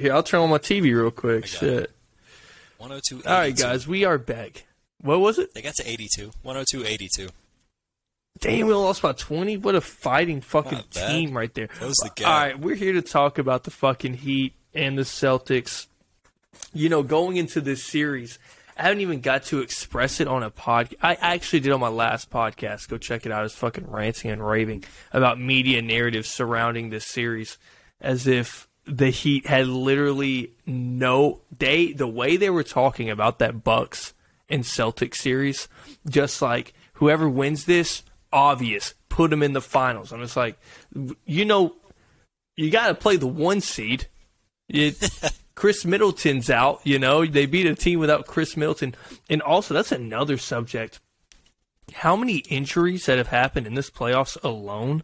Here, I'll turn on my TV real quick. Shit. 102. All right, guys, we are back. What was it? They got to 82. 102, 82. Damn, we lost by 20. What a fighting fucking team right there. That was the All gap. right, we're here to talk about the fucking Heat and the Celtics. You know, going into this series, I haven't even got to express it on a pod. I actually did on my last podcast. Go check it out. I was fucking ranting and raving about media narratives surrounding this series, as if the Heat had literally no they the way they were talking about that Bucks and Celtics series, just like whoever wins this, obvious, put them in the finals. I'm just like, you know, you got to play the one seed. It, Khris Middleton's out. You know, they beat a team without Khris Middleton, and also that's another subject. How many injuries that have happened in this playoffs alone,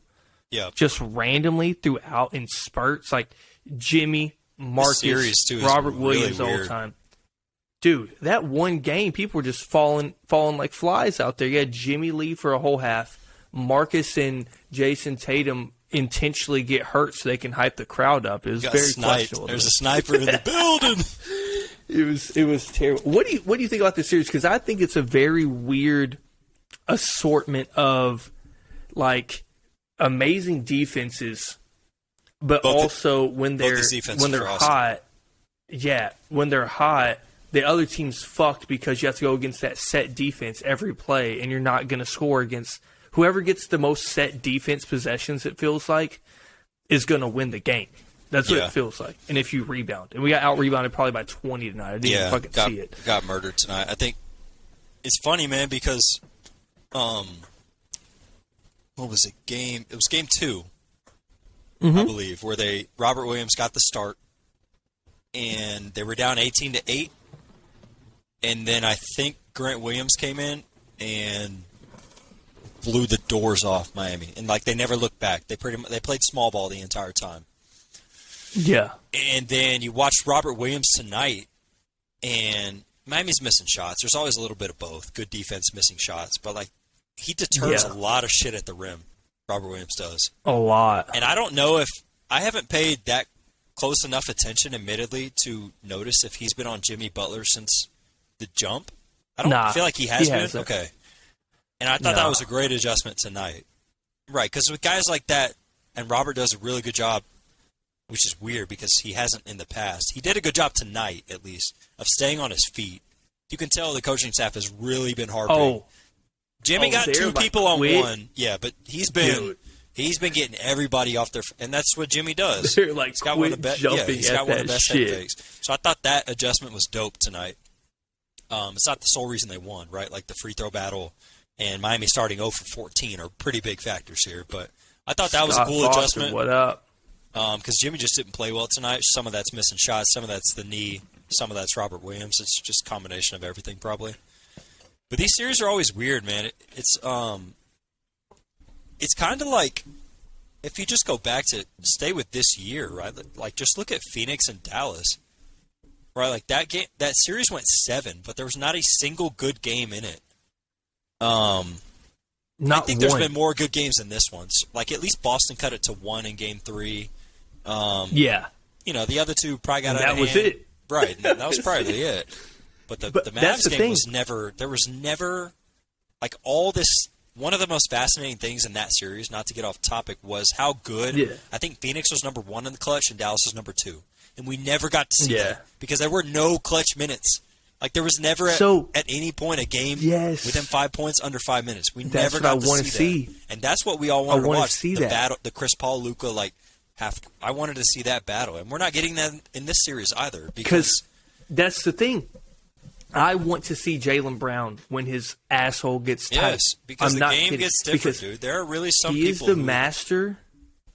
Yeah. just randomly throughout in spurts, like Jimmy, Marcus, Robert really Williams all the weird. time. Dude, that one game, people were just falling, falling like flies out there. You had Jimmy Lee for a whole half. Marcus and Jayson Tatum intentionally get hurt so they can hype the crowd up. It was very sniped. questionable. There's a sniper in the building. It was it was terrible. What do you what do you think about this series? Because I think it's a very weird assortment of like amazing defenses, but Both the- also when they're when they're awesome. hot, yeah, when they're hot, the other team's fucked because you have to go against that set defense every play, and you're not going to score against whoever gets the most set defense possessions. It feels like is going to win the game. That's what Yeah. it feels like. And if you rebound, and we got out rebounded probably by twenty tonight. I didn't yeah, fucking got, see it. got murdered tonight. I think it's funny, man, because um, what was it? Game. It was game 2 Mm-hmm. I believe, where they Robert Williams got the start, and they were down eighteen to eight, and then I think Grant Williams came in and blew the doors off Miami, and like they never looked back. They pretty they played small ball the entire time. Yeah, And then you watched Robert Williams tonight, and Miami's missing shots. There's always a little bit of both. Good defense, missing shots, but like he deters Yeah. a lot of shit at the rim. Robert Williams does, a lot. and I don't know if I haven't paid that close enough attention, admittedly, to notice if he's been on Jimmy Butler since the jump. I don't Nah, feel like he has he been. hasn't. Okay, and I thought that was a great adjustment tonight. Right, because with guys like that, and Robert does a really good job, which is weird because he hasn't in the past. He did a good job tonight, at least, of staying on his feet. You can tell the coaching staff has really been harping. Oh, Jimmy oh, got two people on quit. one, yeah, but he's been Dude. he's been getting everybody off their, and that's what Jimmy does. They're like, he's got one of the best, yeah, he's got one of the best head fakes. So I thought that adjustment was dope tonight. Um, it's not the sole reason they won, right? Like the free throw battle and Miami starting 0 for 14 are pretty big factors here, but I thought that was a cool Foster, adjustment What up? because Jimmy just didn't play well tonight. Some of that's missing shots, some of that's the knee, some of that's Robert Williams. It's just a combination of everything, probably. But these series are always weird, man. It, it's um, it's kind of like if you just go back to stay with this year, right? Like just look at Phoenix and Dallas, right? Like that game, that series went seven, but there was not a single good game in it. Um, Not I think one. there's been more good games than this one. Like at least Boston cut it to one in Game Three. Um, yeah, you know, the other two probably got And out that of was hand. it. Right, that was probably it. But the But the Mavs the game thing. was never. There was never like all this. One of the most fascinating things in that series, not to get off topic, was how good. Yeah. I think Phoenix was number one in the clutch and Dallas was number two, and we never got to see Yeah. that because there were no clutch minutes. Like there was never at, So- at any point a game Yes. within five points under five minutes. We never got I to see, see. that. and that's what we all wanted to wanna watch. see the that. battle, the Chris Paul Luka like half. I wanted to see that battle, and we're not getting that in this series either because that's the thing. I want to see Jaylen Brown when his asshole gets tight. Yes, because I'm the game kidding. gets different, Because dude. There are really some he is the who, master.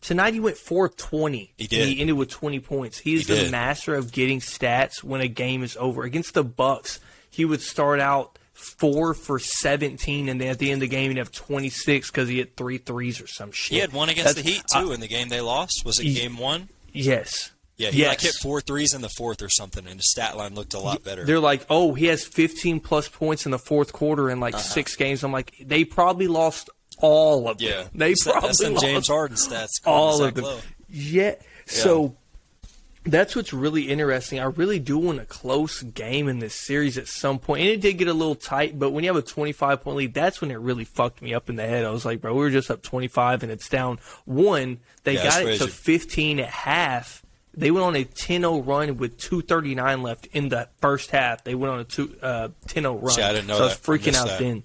Tonight he went four twenty. He did. He ended with twenty points. He is He the did. master of getting stats when a game is over. Against the Bucks, he would start out four for seventeen, and then at the end of the game he'd have twenty six because he hit three threes or some shit. He had one against That's- the Heat too in the game they lost. Was it He- game one? Yes. Yeah, he yes. like hit four threes in the fourth or something, and his stat line looked a lot better. They're like, oh, he has 15 plus points in the fourth quarter in like six games. I'm like, they probably lost all of them. Uh-huh. yeah, they probably that's lost James Harden stats. all of them. Yeah. So that's what's really interesting. I really do want a close game in this series at some point. point, and it did get a little tight. But when you have a 25 point lead, that's when it really fucked me up in the head. I was like, bro, we were just up 25, and it's down one. They Yeah, got it to crazy. 15 at half. They went on a 10-0 run with 2:39 left in the first half. They went on a two, uh, 10-0 run. See, I didn't know so I was that. I freaking out that. then.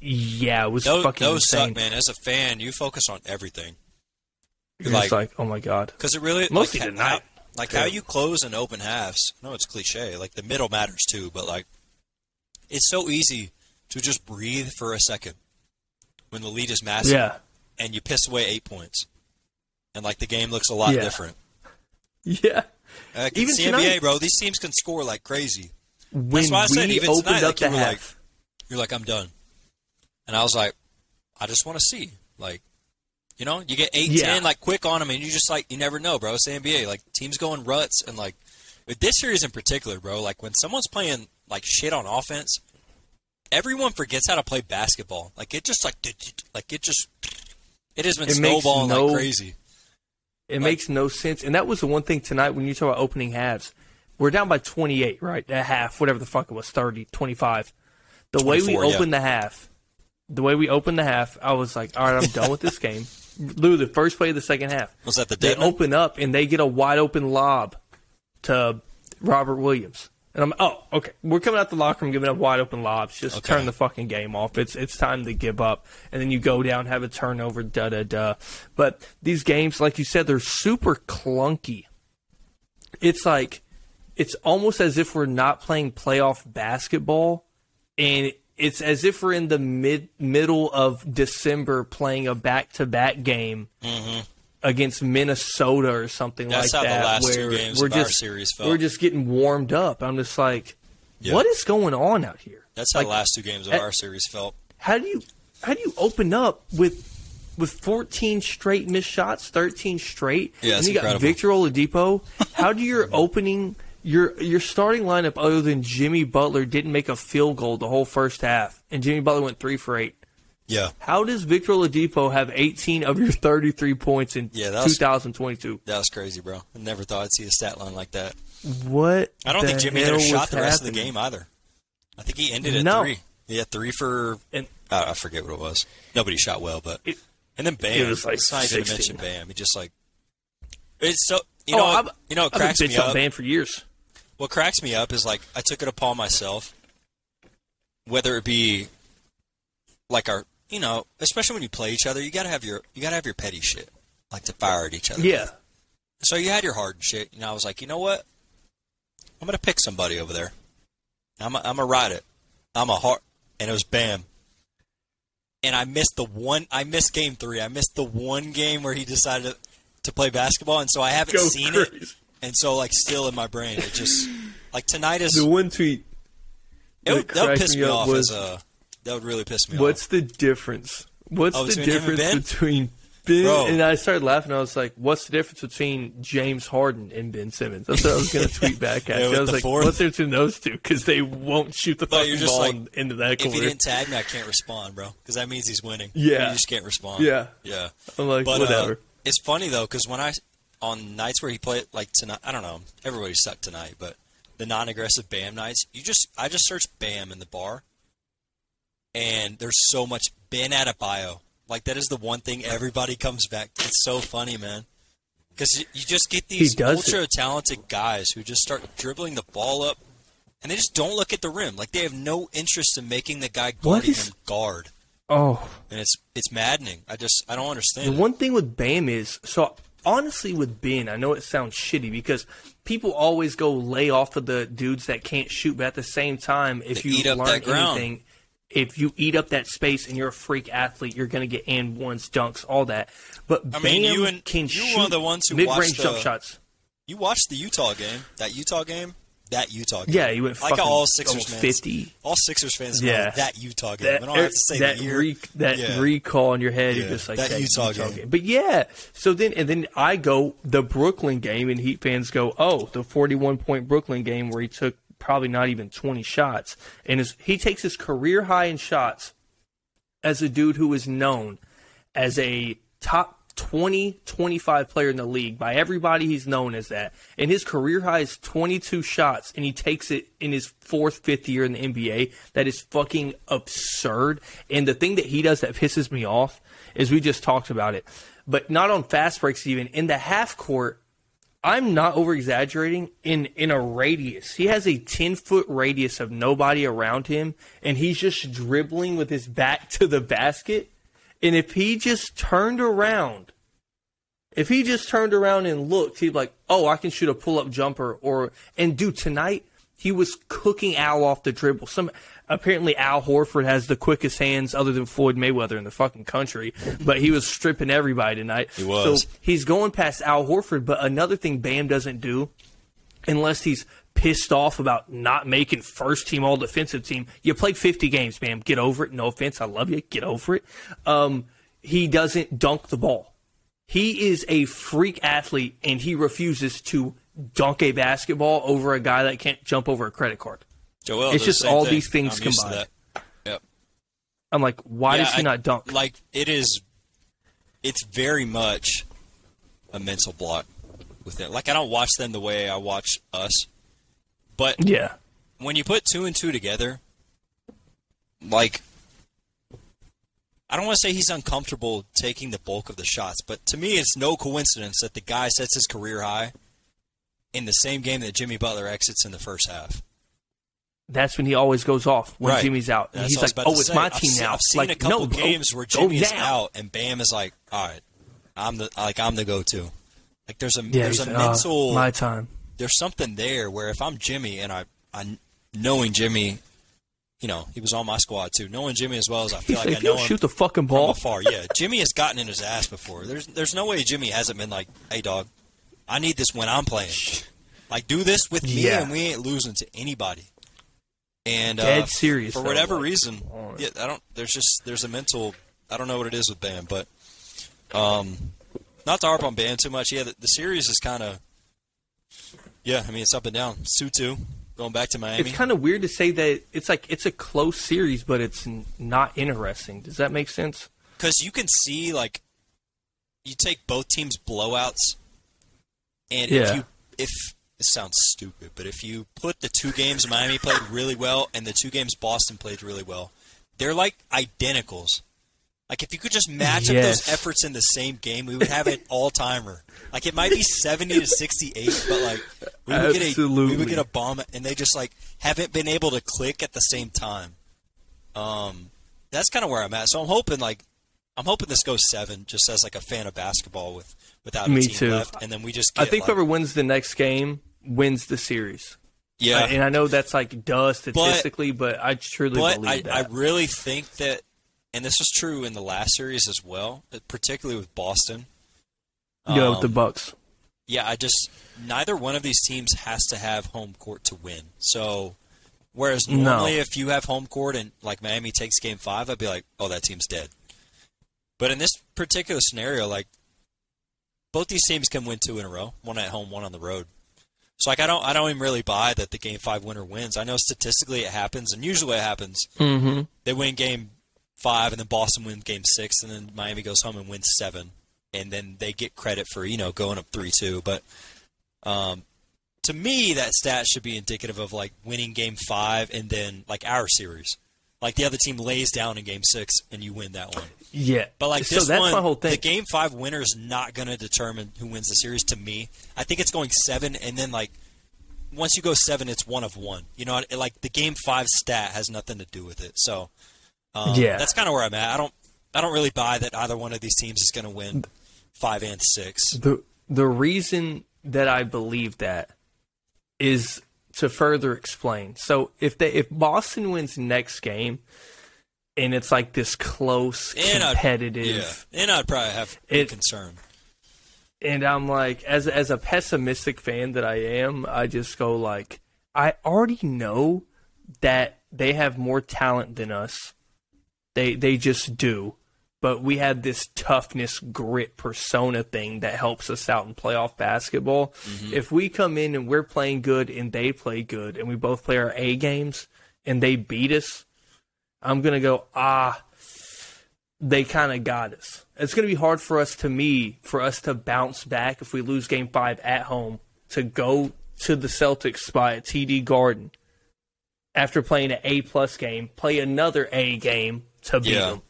Yeah, it was Those, fucking those insane. suck, man. As a fan, you focus on everything You're Like- like, oh my god. because it really Mostly like, tonight. How, like how you close an open halves. No, it's cliche. Like the middle matters too, but like it's so easy to just breathe for a second when the lead is massive Yeah, and you piss away eight points, and like the game looks a lot Yeah. different. yeah. Uh, like, Even the tonight- NBA, bro. These teams can score like crazy. When why I said even opened tonight, up like, you were half, like- You're like, I'm done, and I was like, I just want to see, like, you know, you get eight, Yeah. ten, like quick on them, and you just like, you never know, bro. It's the NBA, like teams go in ruts, and like with this series in particular, bro. Like when someone's playing like shit on offense, everyone forgets how to play basketball. Like it just like, like it just, it has been It snowballing no- like crazy. It makes no sense. And that was the one thing tonight when you talk about opening halves. We're down by 28, right? At half, whatever the fuck it was, 30, 25. The way we 24, yeah. the half, the way we opened the half, I was like, all right, I'm done with this game. Lou, the first play of the second half. Was that the They open up and they get a wide open lob to Robert Williams. And I'm, oh, okay. We're coming out the locker room giving up wide open lobs. Just Okay. turn the fucking game off. It's it's time to give up. And then you go down, have a turnover, da da da. But these games, like you said, they're super clunky. It's like it's almost as if we're not playing playoff basketball, and it's as if we're in the mid middle of December playing a back to back game mm-hmm. Against Minnesota or something. That's like how the that. last two where games we're of our just series felt. we're just getting warmed up. I'm just like, Yeah. what is going on out here? That's how like, the last two games of eh, our series felt. How do you how do you open up with with 14 straight missed shots, 13 straight, Yeah, and you got. Victor Oladipo? How do your opening your your starting lineup other than Jimmy Butler didn't make a field goal the whole first half, and Jimmy Butler went three for eight. Yeah, How does Victor Oladipo have 18 of your 33 points in Yeah, that was- 2022? that was crazy, bro. I never thought I'd see a stat line like that. What? I don't think Jimmy had shot the rest of the game either. I think he ended at No. three. He had three for And I I forget what it was. Nobody shot well, but It- and then Bam. it was like it's not even to 16. mention Bam. He just like it's so you oh, know I've, you know what I've been cracks me up. Bam for years. What cracks me up is like I took it upon myself, whether it be like our you know especially when you play each other, you gotta have your you gotta have your petty shit like to fire at each other. Yeah. So you had your hard shit. You know, I was like, you know what? I'm gonna pick somebody over there. I'm a, I'm gonna ride it. I'm a hard, and it was Bam. And I missed the one. I missed game three. I missed the one game where he decided to, to play basketball, and so I haven't Go seen it. And so, like, still in my brain, it just like tonight is. The one tweet. It that that would cracked piss me me off was- as a. That would really piss me off. What's off. the difference? What's Oh, the difference between Ben Bro. and I started laughing. I was like, "What's the difference between James Harden and Ben Simmons?" That's what I was going to tweet back at. Yeah, you. I was like, fourth. "What's the difference between those two? Because they won't shoot the But fucking ball like, into that corner." If he didn't tag me, I can't respond, bro, because that means he's winning. Yeah. you just can't respond. Yeah. yeah. I'm like, But uh, whatever. it's funny though because when I on nights where he played like tonight, I don't know, everybody sucked tonight, but the non-aggressive Bam nights, you just I just searched Bam in the bar, and there's so much Ben Adebayo. Like that is the one thing everybody comes back. to. It's so funny, man. Because you just get these ultra talented guys who just start dribbling the ball up, and they just don't look at the rim. Like they have no interest in making the guy guarding is- them guard, oh, and it's it's maddening. I just I don't understand. The it. one thing with Bam is so honestly with Ben, I know it sounds shitty because people always go lay off of the dudes that can't shoot, but at the same time, if They you learn anything, if you eat up that space and you're a freak athlete, you're going to get and ones, dunks, all that. But I Bam mean, you and- can you were shoot of the ones who mid-range watched jump shots. You watched the Utah game, that Utah game, that Utah game. Yeah, you went like all Sixers fans. 50. All Sixers fans Yeah. that Utah game. that, I don't have to er, say that, the year. re- that Yeah. recall in your head, Yeah, you're just like that that, Utah Utah, game. game. But yeah, so then and then I go the Brooklyn game, and Heat fans go, oh, the 41 point Brooklyn game where he took probably not even 20 shots, and his, he takes his career high in shots as a dude who is known as a top 20, 25 player in the league. By everybody, he's known as that. And his career high is 22 shots, and he takes it in his fourth, fifth year in the NBA. That is fucking absurd. And the thing that he does that pisses me off is we just talked about it, but not on fast breaks even. In the half court, I'm not over exaggerating. In in a radius, he has a ten foot radius of nobody around him, and he's just dribbling with his back to the basket. And if he just turned around, if he just turned around and looked, he'd be like, "Oh, I can shoot a pull up jumper." Or and dude, tonight he was cooking Al off the dribble. Some apparently Al Horford has the quickest hands other than Floyd Mayweather in the fucking country, but he was stripping everybody tonight. He was. So he's going past Al Horford, but another thing Bam doesn't do, unless he's pissed off about not making first team all defensive team. You played 50 games, Bam. Get over it. No offense. I love you. Get over it. Um, he doesn't dunk the ball. He is a freak athlete and he refuses to dunk a basketball over a guy that can't jump over a credit card. Joel It's just the all thing. these things I'm combined. Yep. I'm like, why Yeah, does he I- not dunk? Like it is, it's very much a mental block with it. Like I don't watch them the way I watch us, but yeah. when you put two and two together, like I don't want to say he's uncomfortable taking the bulk of the shots, but to me, it's no coincidence that the guy sets his career high in the same game that Jimmy Butler exits in the first half. That's when he always goes off when Right. Jimmy's out. That's he's what I was like, "Oh, it's say. my I've team seen- now." I've seen like, a couple no, games where go Jimmy is out and Bam is like, "All right, I'm the like I'm the go-to." Like there's a Yeah, there's a "Oh, mental my time. there's something there where if I'm Jimmy and I I knowing Jimmy, you know, he was on my squad too. Knowing Jimmy as well as I feel He's like like, I know him shoot the fucking ball, far. Yeah, Jimmy has gotten in his ass before. There's there's no way Jimmy hasn't been like, "Hey, dog, I need this when I'm playing. Like, do this with me, Yeah. and we ain't losing to anybody." And uh, Dead serious, for though, whatever like, reason. on it. Yeah, I don't. There's just there's a mental. I don't know what it is with Bam, but um, not to harp on Bam too much. Yeah, the, the series is kind of. Yeah, I mean it's up and down. It's two two going back to Miami. it's kind of weird to say that it's like it's a close series, but it's n- not interesting. Does that make sense? because you can see like you take both teams blowouts, and if you if this sounds stupid, but if you put the two games Miami played really well and the two games Boston played really well, they're like identicals. Like if you could just match up those efforts in the same game, we would have an all timer. Like it might be seventy to sixty eight, but like we would get a we would get a bomb, and they just like haven't been able to click at the same time. Um, that's kind of where I'm at. So I'm hoping like I'm hoping this goes seven, just as like a fan of basketball with without a Me team too. left, and then we just. I think like, whoever wins the next game wins the series. yeah, Uh, and I know that's like duh statistically, but, I truly but believe I, I really think that, and this was true in the last series as well, particularly with Boston. Go with the Um, Bucks. Yeah, I just neither one of these teams has to have home court to win. So, whereas No. normally if you have home court and like Miami takes Game Five, I'd be like, oh, that team's dead. But in this particular scenario, like both these teams can win two in a row, one at home, one on the road. So like I don't I don't even really buy that the Game Five winner wins. I know statistically it happens, and usually it happens. Mm-hmm. They win Game Five, and then Boston wins Game Six, and then Miami goes home and wins seven, and then they get credit for you know going up three two. But um, to me, that stat should be indicative of like winning Game Five, and then like our series, like the other team lays down in Game Six, and you win that one. Yeah, But like so this that's one, my whole thing. the Game Five winner is not going to determine who wins the series. To me, I think it's going seven, and then like once you go seven, it's one of one. You know, like the Game Five stat has nothing to do with it. So um, Yeah. that's kind of where I'm at. I don't, I don't really buy that either one of these teams is going to win five and six. the the reason that I believe that is to further explain. So if they if Boston wins next game and it's like this close And I'd- competitive Yeah, and I'd probably have It- concern. and I'm like as as a pessimistic fan that I am, I just go like I already know that they have more talent than us. They they just do. But we have this toughness, grit, persona thing that helps us out in playoff basketball. If we come in and we're playing good and they play good and we both play our A games and they beat us, I'm gonna go, ah, they kind of got us. It's going to be hard for us to me for us to bounce back if we lose Game Five at home to go to the Celtics spot at TD Garden after playing an A plus game, play another A game to beat Yeah. them.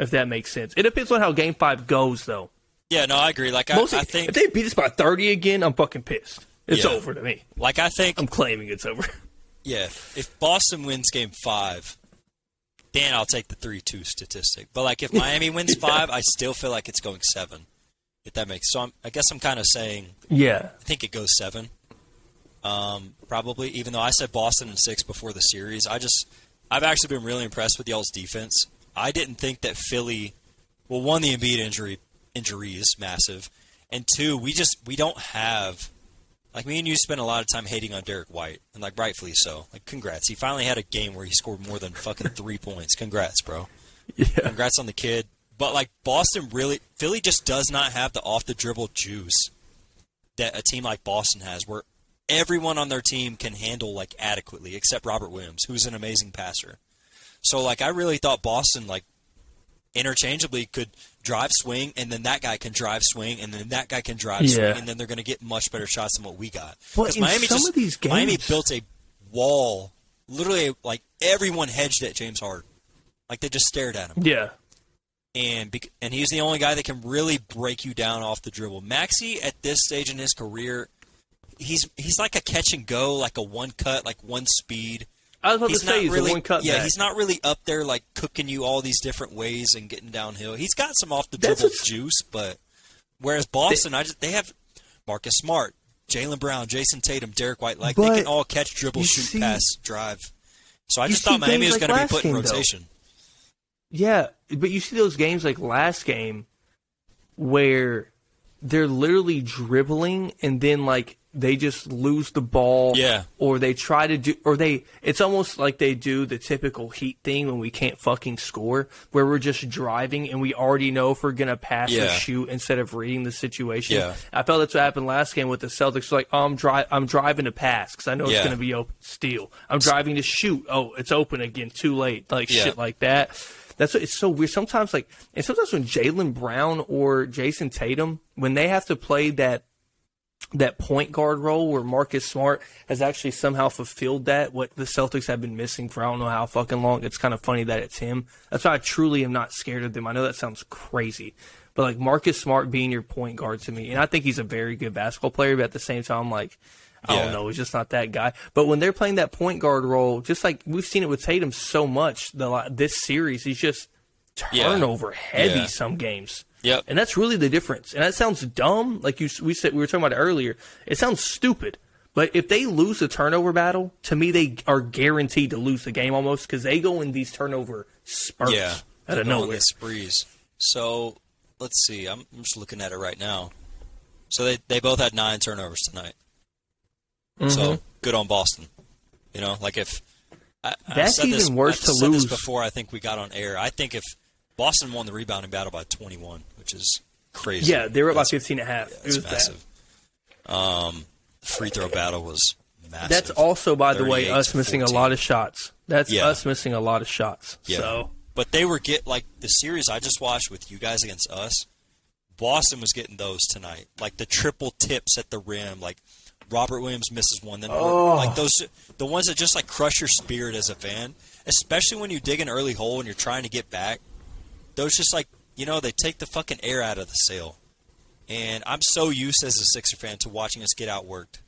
If that makes sense, it depends on how Game Five goes, though. Yeah, no, I agree. Like I, Mostly, I think, if they beat us by thirty again, I'm fucking pissed. It's Yeah. over to me. like I think, I'm claiming it's over. yeah. If Boston wins Game Five, then I'll take the three-two statistic. But like if Miami wins five, I still feel like it's going seven. If that makes so, I'm, I guess I'm kind of saying yeah, I think it goes seven. Um, probably, even though I said Boston in six before the series, I just I've actually been really impressed with y'all's defense. I didn't think that Philly, well, one the Embiid injury injury is massive, and two we just we don't have like me and you spent a lot of time hating on Derrick White, and like rightfully so. Like, congrats, he finally had a game where he scored more than fucking three points. Congrats, bro. yeah, Congrats on the kid. But like Boston really Philly just does not have the off the dribble juice that a team like Boston has where everyone on their team can handle like adequately except Robert Williams, who's an amazing passer. So like I really thought Boston like interchangeably could drive swing and then that guy can drive swing and then that guy can drive Yeah. swing and then they're going to get much better shots than what we got. Because Miami some just of these Miami built a wall literally like everyone hedged at James Harden. Like they just stared at him yeah. and bec- and he's the only guy that can really break you down off the dribble. Maxey at this stage in his career, he's he's like a catch and go, like a one cut, like one speed. I was about He's to say he's really one cut yeah, back. he's not really up there like cooking you all these different ways and getting downhill. He's got some off the dribble juice, but whereas Boston, I just they have Marcus Smart, Jaylen Brown, Jayson Tatum, Derrick White, like they can all catch, dribble, shoot, see- pass, drive. So I just thought Miami was like going to be put in game, though. rotation. Yeah, but you see those games like last game where they're literally dribbling and then like they just lose the ball Yeah. or they try to do or they it's almost like they do the typical heat thing when we can't fucking score where we're just driving and we already know if we're going to pass or shoot instead of reading the situation. Yeah. I felt that's what happened last game with the Celtics like oh, I'm dri- I'm driving to pass cuz I know it's going to be open steal. I'm driving to shoot. Oh, it's open again too late. Like Yeah. shit like that. That's what, it's so weird. Sometimes like, and sometimes when Jaylen Brown or Jayson Tatum, when they have to play that that point guard role where Marcus Smart has actually somehow fulfilled that what the Celtics have been missing for I don't know how fucking long. It's kind of funny that it's him. That's why I truly am not scared of them. I know that sounds crazy, but like Marcus Smart being your point guard to me, and I think he's a very good basketball player, but at the same time, like I Yeah. don't know, he's just not that guy. But when they're playing that point guard role, just like we've seen it with Tatum so much the this series, he's just Yeah. turnover heavy Yeah. some games. Yep. And that's really the difference. And that sounds dumb, like you we said we were talking about it earlier. It sounds stupid. But if they lose the turnover battle, to me they are guaranteed to lose the game almost because they go in these turnover spurts Yeah, out of nowhere. sprees. So let's see. I'm, I'm just looking at it right now. So they they both had nine turnovers tonight. Mm-hmm. So good on Boston. You know, like if I, That's said this- even worse to lose. This before I think we got on air. I think if Boston won the rebounding battle by 21, which is crazy. Yeah, they were about That's- 15 and a half. it That's was bad. massive. Um, free throw battle was massive. That's also, by the way, us missing a lot of shots. That's Yeah. us missing a lot of shots. Yeah. So But they were get like the series I just watched with you guys against us. Boston was getting those tonight, like the triple tips at the rim, like Robert Williams misses one, then Oh. like those the ones that just like crush your spirit as a fan, especially when you dig an early hole and you're trying to get back. Those just like you know they take the fucking air out of the sail, and I'm so used as a Sixer fan to watching us get outworked.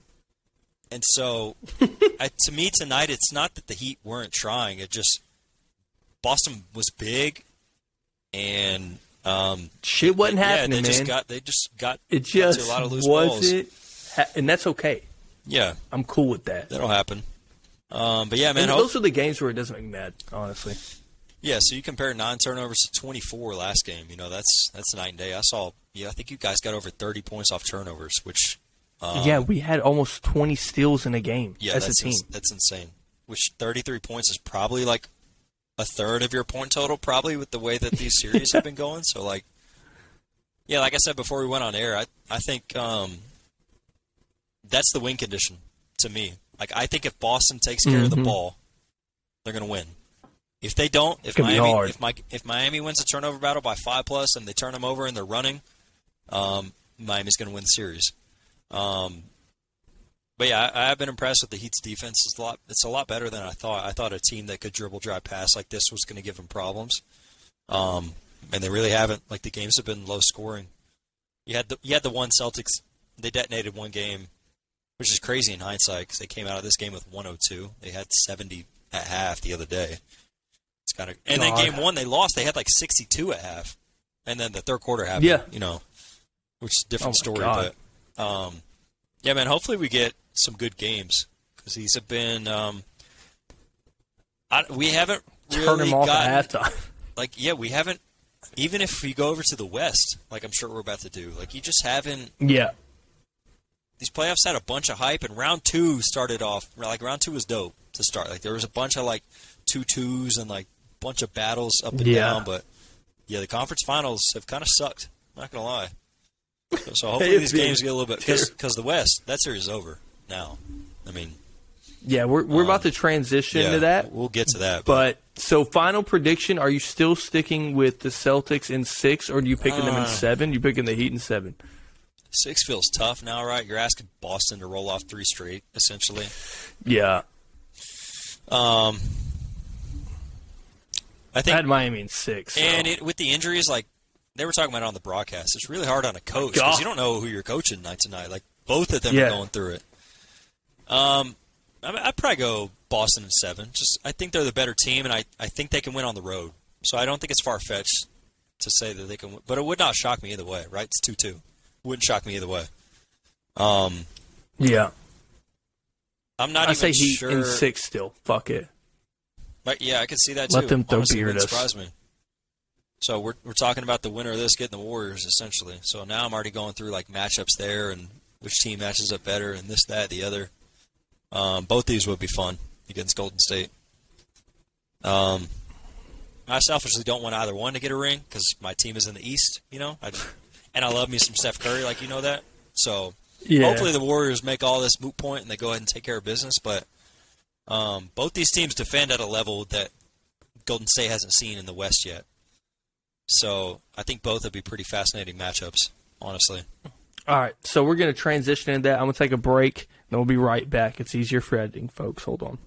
And so, I, to me tonight, it's not that the Heat weren't trying. It just Boston was big, and um, shit wasn't yeah, happening, they just got they just got it just to a lot of loose balls. wasn't, ha- and that's okay. Yeah, I'm cool with that. that'll happen. Um, but yeah, man, hope, those are the games where it doesn't make me mad, honestly. Yeah. So you compare nine turnovers to 24 last game. You know that's that's night and day. I saw. Yeah, I think you guys got over 30 points off turnovers, which um, yeah, we had almost 20 steals in a game yeah, as a that's team. ins- that's insane. Which 33 points is probably like a third of your point total, probably with the way that these series have been going. So like, yeah, like I said before we went on air, I I think um, that's the win condition to me. Like I think if Boston takes care of the Mhm. ball, they're gonna win. If they don't, if Miami, if my, if Miami wins a turnover battle by five plus and they turn them over and they're running, um, Miami's going to win the series. Um, but yeah, I, I've been impressed with the Heat's defense. It's a lot. It's a lot better than I thought. I thought a team that could dribble, drive, pass like this was going to give them problems. Um, and they really haven't. Like the games have been low scoring. You had the you had the one Celtics. They detonated one game, which is crazy in hindsight because they came out of this game with 102. They had 70 at half the other day. It's kind of and then game one they lost. They had like 62 at half, and then the third quarter happened. Yeah. you know, which is a different Oh story. God. But um, yeah, man. Hopefully we get some good games because these have been. Um, I, we haven't really Turn them off gotten, at halftime. like yeah, we haven't. Even if we go over to the West, like I'm sure we're about to do, like you just haven't. yeah. These playoffs had a bunch of hype, and round two started off like round two was dope to start. Like there was a bunch of like two twos and like bunch of battles up and Yeah. down, but yeah, the conference finals have kind of sucked. Not gonna lie. So, so hopefully these games get a little bit because the West that series is over now. I mean, Yeah, we're we're about to transition Um, yeah, to that. we'll get to that. But so final prediction, are you still sticking with the Celtics in six or are you picking them in Uh. seven? You picking the Heat in seven? six feels tough now, right? You're asking Boston to roll off three straight, essentially. Yeah. Um, I think I had Miami in six. so- And it, with the injuries, like they were talking about it on the broadcast, it's really hard on a coach because you don't know who you're coaching night to night. Like both of them Yeah. are going through it. Um, I, I'd probably go Boston in seven. Just I think they're the better team, and I, I think they can win on the road. So I don't think it's far fetched to say that they can. win. But it would not shock me either way, right? It's two two. Wouldn't shock me either way. Um, yeah. I'm not I even say Heat sure. in six still. Fuck it. But yeah, I can see that too. Let them throw Honestly, beer wouldn't at us. surprise me. So we're we're talking about the winner of this getting the Warriors essentially. So now I'm already going through like matchups there and which team matches up better and this that the other. Um, both these would be fun against Golden State. Um, I selfishly don't want either one to get a ring because my team is in the East, you know. I just, and I love me some Steph Curry, like you know that. So Yeah. hopefully the Warriors make all this moot point and they go ahead and take care of business. But um, both these teams defend at a level that Golden State hasn't seen in the West yet. So I think both would be pretty fascinating matchups, honestly. All right. So we're gonna transition into that. I'm gonna take a break, then we'll be right back. It's easier for editing, folks. Hold on.